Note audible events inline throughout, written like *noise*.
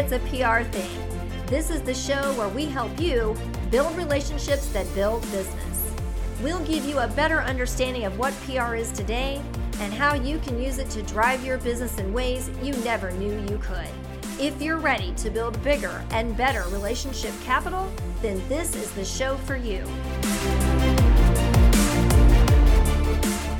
It's a PR Thing. This is the show where we help you build relationships that build business. We'll give you a better understanding of what PR is today and how you can use it to drive your business in ways you never knew you could. If you're ready to build bigger and better relationship capital, then this is the show for you.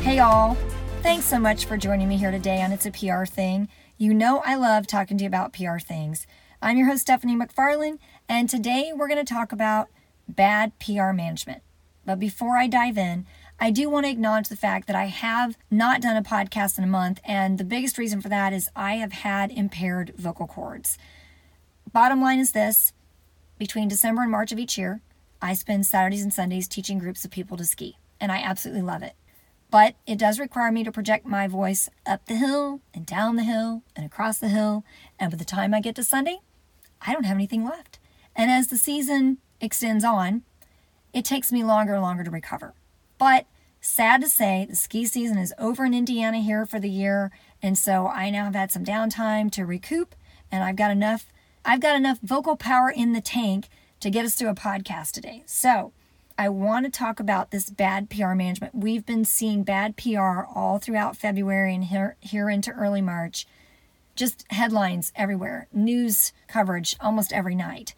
Hey, all. Thanks so much for joining me here today on It's a PR Thing. You know, I love talking to you about PR things. I'm your host, Stephanie McFarland, and today we're going to talk about bad PR management. But before I dive in, I do want to acknowledge the fact that I have not done a podcast in a month, and the biggest reason for that is I have had impaired vocal cords. Bottom line is this between December and March of each year, I spend Saturdays and Sundays teaching groups of people to ski, and I absolutely love it. But it does require me to project my voice up the hill and down the hill and across the hill, and by the time I get to Sunday, I don't have anything left. And as the season extends on, it takes me longer and longer to recover. But sad to say, the ski season is over in Indiana here for the year, and so I now have had some downtime to recoup, and I've got enough I've got enough vocal power in the tank to get us through a podcast today. So, I want to talk about this bad PR management. We've been seeing bad PR all throughout February and here, here into early March. Just headlines everywhere, news coverage almost every night.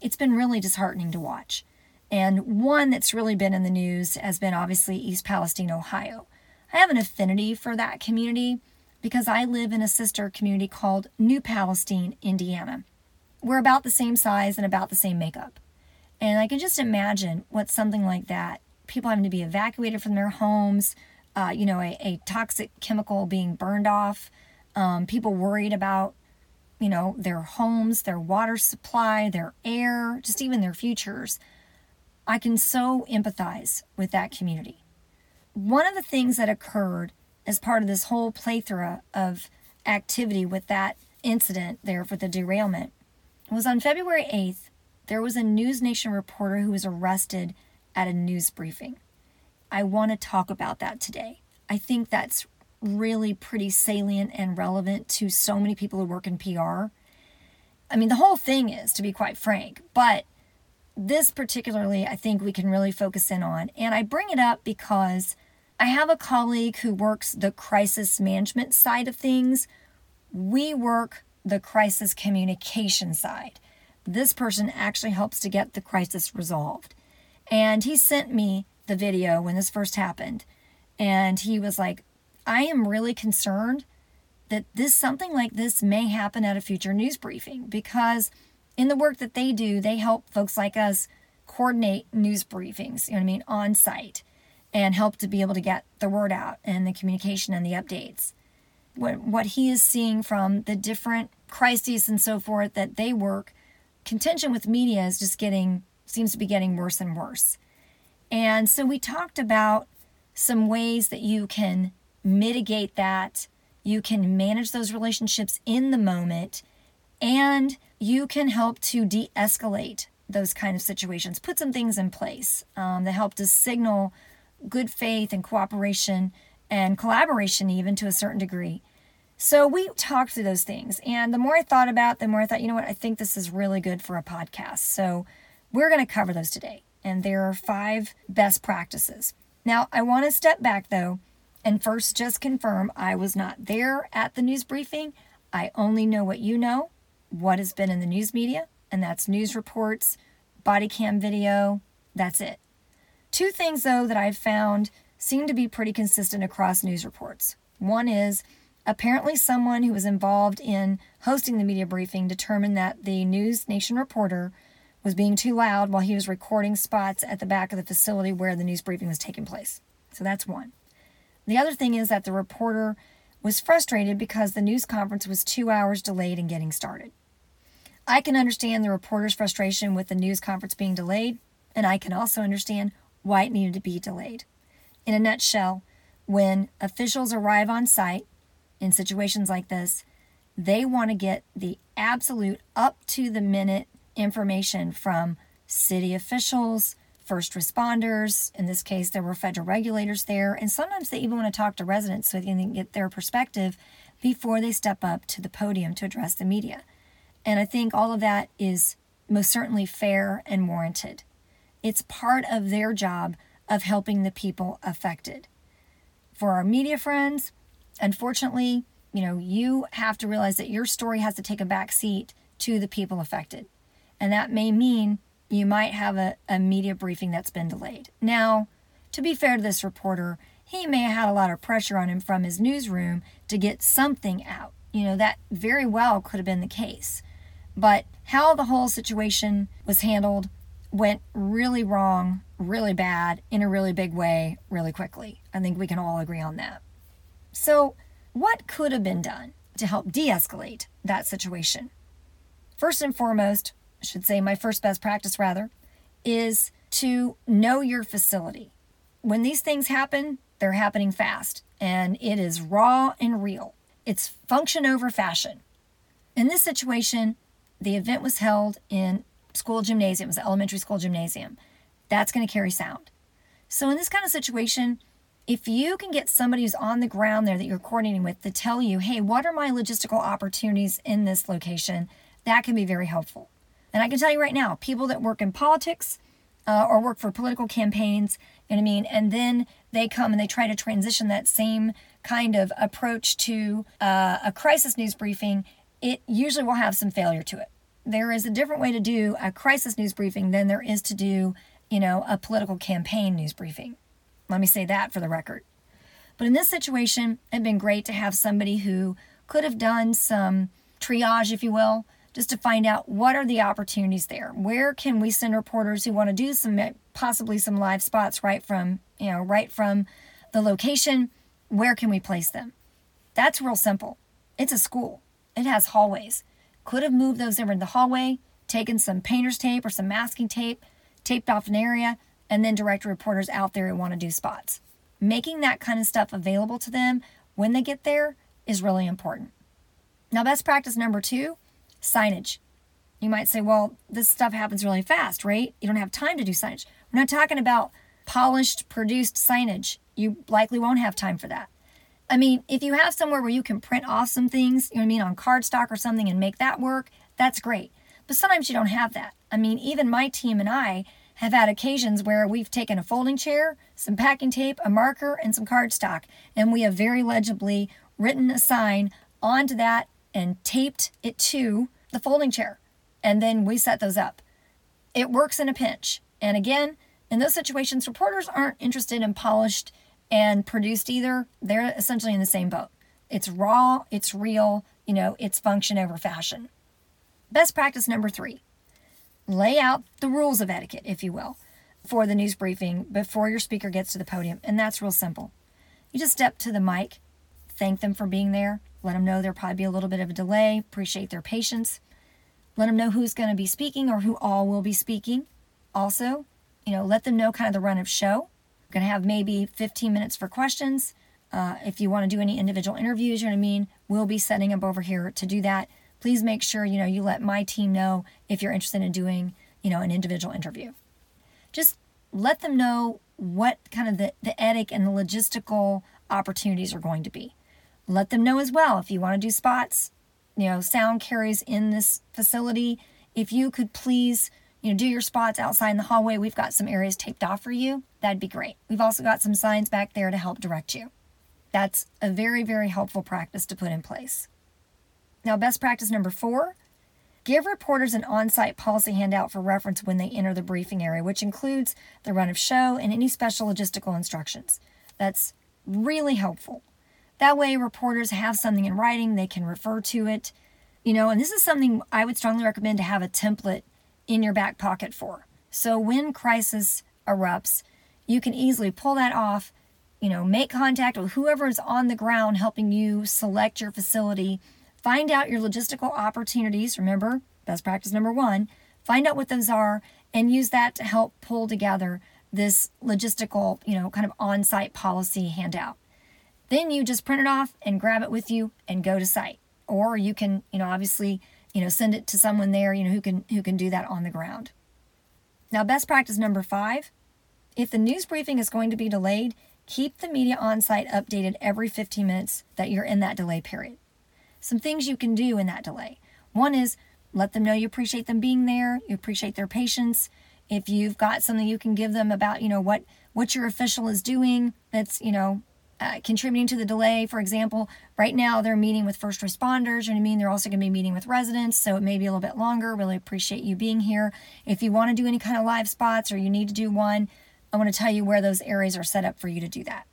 It's been really disheartening to watch. And one that's really been in the news has been obviously East Palestine, Ohio. I have an affinity for that community because I live in a sister community called New Palestine, Indiana. We're about the same size and about the same makeup. And I can just imagine what something like that people having to be evacuated from their homes, uh, you know, a, a, toxic chemical being burned off, um, people worried about, you know, their homes, their water supply, their air, just even their futures. I can so empathize with that community. One of the things that occurred as part of this whole plethora of activity with that incident there for the derailment was on February 8th, there was a NewsNation reporter who was arrested at a news briefing. I want to talk about that today. I think that's really pretty salient and relevant to so many people who work in PR. I mean, the whole thing is, to be quite frank, but this particularly, I think we can really focus in on. And I bring it up because I have a colleague who works the crisis management side of things. We work the crisis communication side. This person actually helps to get the crisis resolved. And he sent me the video when this first happened. And he was like, I am really concerned that this something like this may happen at a future news briefing because in the work that they do, they help folks like us coordinate news briefings, you know what I mean, on site and help to be able to get the word out and the communication and the updates. What, what he is seeing from the different crises and so forth that they work, contention with media is just getting, seems to be getting worse and worse. And so we talked about some ways that you can mitigate that, you can manage those relationships in the moment, and you can help to de escalate those kind of situations. Put some things in place um, that help to signal good faith and cooperation and collaboration, even to a certain degree. So we talked through those things. And the more I thought about the more I thought, you know what, I think this is really good for a podcast. So we're going to cover those today. And there are five best practices. Now, I want to step back though and first just confirm I was not there at the news briefing. I only know what you know what has been in the news media, and that's news reports, body cam video. That's it. Two things, though, that I've found seem to be pretty consistent across news reports. One is apparently someone who was involved in hosting the media briefing determined that the NewsNation reporter was being too loud while he was recording spots at the back of the facility where the news briefing was taking place. So that's one. The other thing is that the reporter was frustrated because the news conference was two hours delayed in getting started. I can understand the reporter's frustration with the news conference being delayed, and I can also understand why it needed to be delayed. In a nutshell, when officials arrive on site in situations like this, they want to get the absolute up to the minute information from city officials, first responders. In this case, there were federal regulators there, and sometimes they even want to talk to residents so they can get their perspective before they step up to the podium to address the media. And I think all of that is most certainly fair and warranted. It's part of their job of helping the people affected. For our media friends, unfortunately, you know, you have to realize that your story has to take a back seat to the people affected. And that may mean you might have a, a media briefing that's been delayed. Now, to be fair to this reporter, he may have had a lot of pressure on him from his newsroom to get something out. You know, that very well could have been the case. But how the whole situation was handled went really wrong, really bad, in a really big way, really quickly. I think we can all agree on that. So, what could have been done to help de escalate that situation? First and foremost, I should say my first best practice rather, is to know your facility. When these things happen, they're happening fast and it is raw and real. It's function over fashion. In this situation, the event was held in school gymnasium, it was elementary school gymnasium. That's going to carry sound. So, in this kind of situation, if you can get somebody who's on the ground there that you're coordinating with to tell you, hey, what are my logistical opportunities in this location, that can be very helpful. And I can tell you right now, people that work in politics uh, or work for political campaigns, you know what I mean, and then they come and they try to transition that same kind of approach to uh, a crisis news briefing, it usually will have some failure to it. There is a different way to do a crisis news briefing than there is to do, you know, a political campaign news briefing. Let me say that for the record. But in this situation, it'd been great to have somebody who could have done some triage, if you will, just to find out what are the opportunities there. Where can we send reporters who want to do some eh, possibly some live spots right from, you know, right from the location? Where can we place them? That's real simple. It's a school. It has hallways. Could have moved those over in the hallway, taken some painter's tape or some masking tape, taped off an area, and then direct reporters out there who want to do spots. Making that kind of stuff available to them when they get there is really important. Now, best practice number two signage. You might say, well, this stuff happens really fast, right? You don't have time to do signage. We're not talking about polished, produced signage. You likely won't have time for that. I mean, if you have somewhere where you can print off some things, you know what I mean, on cardstock or something and make that work, that's great. But sometimes you don't have that. I mean, even my team and I have had occasions where we've taken a folding chair, some packing tape, a marker, and some cardstock, and we have very legibly written a sign onto that and taped it to the folding chair. And then we set those up. It works in a pinch. And again, in those situations, reporters aren't interested in polished and produced either. They're essentially in the same boat. It's raw, it's real, you know, it's function over fashion. Best practice number three lay out the rules of etiquette, if you will, for the news briefing before your speaker gets to the podium. And that's real simple. You just step to the mic, thank them for being there, let them know there'll probably be a little bit of a delay, appreciate their patience, let them know who's going to be speaking or who all will be speaking. Also, you know, let them know kind of the run of show. Going to have maybe 15 minutes for questions. Uh, if you want to do any individual interviews, you know what I mean, we'll be setting up over here to do that please make sure you know you let my team know if you're interested in doing you know an individual interview. Just let them know what kind of the, the etic and the logistical opportunities are going to be. Let them know as well if you want to do spots you know sound carries in this facility if you could please you know do your spots outside in the hallway. We've got some areas taped off for you. That'd be great. We've also got some signs back there to help direct you. That's a very very helpful practice to put in place now, best practice number four give reporters an on site policy handout for reference when they enter the briefing area, which includes the run of show and any special logistical instructions. That's really helpful. That way, reporters have something in writing, they can refer to it. You know, and this is something I would strongly recommend to have a template in your back pocket for. So when crisis erupts, you can easily pull that off, you know, make contact with whoever is on the ground helping you select your facility Find out your logistical opportunities. Remember, best practice number one find out what those are and use that to help pull together this logistical, you know, kind of on site policy handout. Then you just print it off and grab it with you and go to site. Or you can, you know, obviously, you know, send it to someone there, you know, who can who can do that on the ground. Now, best practice number 5, if the news briefing is going to be delayed, keep the media on site updated every 15 minutes that you're in that delay period some things you can do in that delay. One is let them know you appreciate them being there, you appreciate their patience. If you've got something you can give them about, you know, what what your official is doing that's, you know, uh, contributing to the delay. For example, right now they're meeting with first responders. You know what I mean? They're also going to be meeting with residents, so it may be a little bit longer. Really appreciate you being here. If you want to do any kind of live spots or you need to do one, I want to tell you where those areas are set up for you to do that.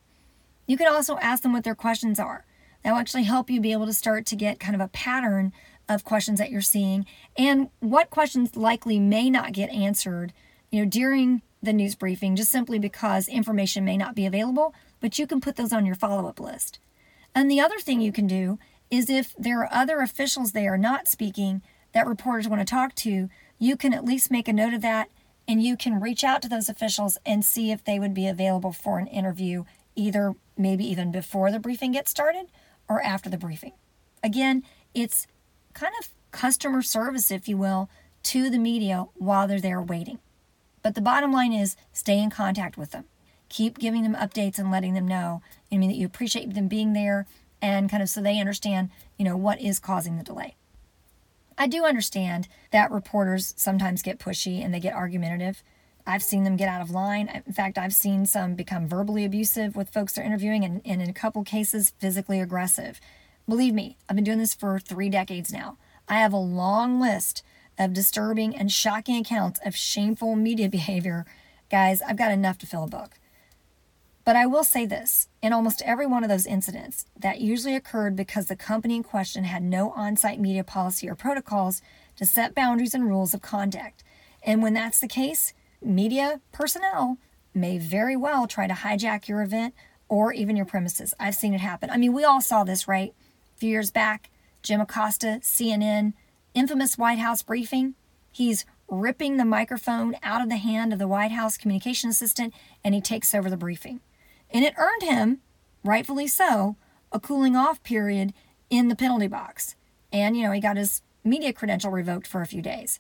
You can also ask them what their questions are. That will actually help you be able to start to get kind of a pattern of questions that you're seeing and what questions likely may not get answered, you know, during the news briefing just simply because information may not be available, but you can put those on your follow-up list. And the other thing you can do is if there are other officials there not speaking that reporters want to talk to, you can at least make a note of that and you can reach out to those officials and see if they would be available for an interview either maybe even before the briefing gets started or after the briefing. Again, it's kind of customer service, if you will, to the media while they're there waiting. But the bottom line is stay in contact with them. Keep giving them updates and letting them know, I mean, that you appreciate them being there and kind of so they understand, you know, what is causing the delay. I do understand that reporters sometimes get pushy and they get argumentative. I've seen them get out of line. In fact, I've seen some become verbally abusive with folks they're interviewing and, and in a couple cases, physically aggressive. Believe me, I've been doing this for three decades now. I have a long list of disturbing and shocking accounts of shameful media *laughs* behavior. Guys, I've got enough to fill a book. But I will say this in almost every one of those incidents, that usually occurred because the company in question had no on site media policy or protocols to set boundaries and rules of conduct. And when that's the case, media personnel may very well try to hijack your event or even your premises. I've seen it happen. I mean, we all saw this, right? A few years back, Jim Acosta, CNN, infamous White House briefing. He's ripping the microphone out of the hand of the White House communication assistant and he takes over the briefing. And it earned him, rightfully so, a cooling off period in the penalty box. And, you know, he got his media credential revoked for a few days.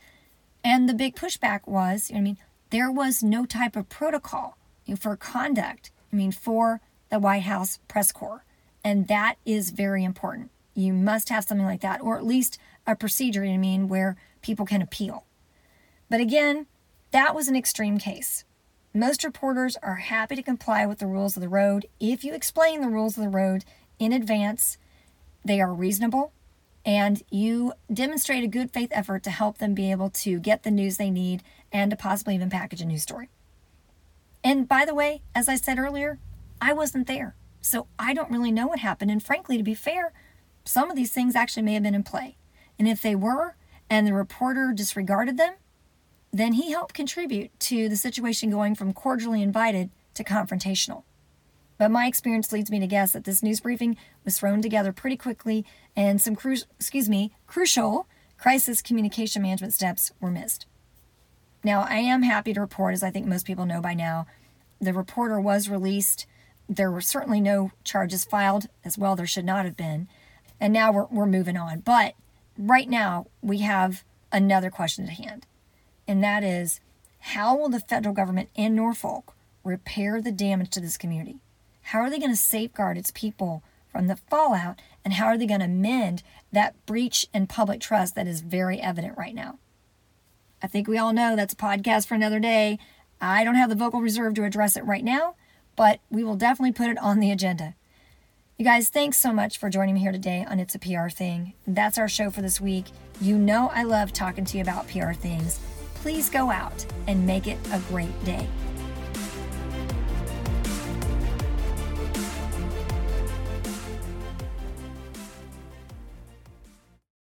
And the big pushback was, you know I mean, there was no type of protocol for conduct, I mean, for the White House press corps. And that is very important. You must have something like that, or at least a procedure, I mean, where people can appeal. But again, that was an extreme case. Most reporters are happy to comply with the rules of the road if you explain the rules of the road in advance. They are reasonable, and you demonstrate a good faith effort to help them be able to get the news they need and to possibly even package a news story. And by the way, as I said earlier, I wasn't there. So I don't really know what happened. And frankly, to be fair, some of these things actually may have been in play. And if they were, and the reporter disregarded them, then he helped contribute to the situation going from cordially invited to confrontational. But my experience leads me to guess that this news briefing was thrown together pretty quickly and some cru- excuse me, crucial crisis communication management steps were missed. Now, I am happy to report, as I think most people know by now, the reporter was released. There were certainly no charges filed, as well, there should not have been. And now we're, we're moving on. But right now, we have another question at hand, and that is how will the federal government in Norfolk repair the damage to this community? How are they going to safeguard its people from the fallout? And how are they going to mend that breach in public trust that is very evident right now? I think we all know that's a podcast for another day. I don't have the vocal reserve to address it right now, but we will definitely put it on the agenda. You guys, thanks so much for joining me here today on It's a PR Thing. That's our show for this week. You know I love talking to you about PR things. Please go out and make it a great day.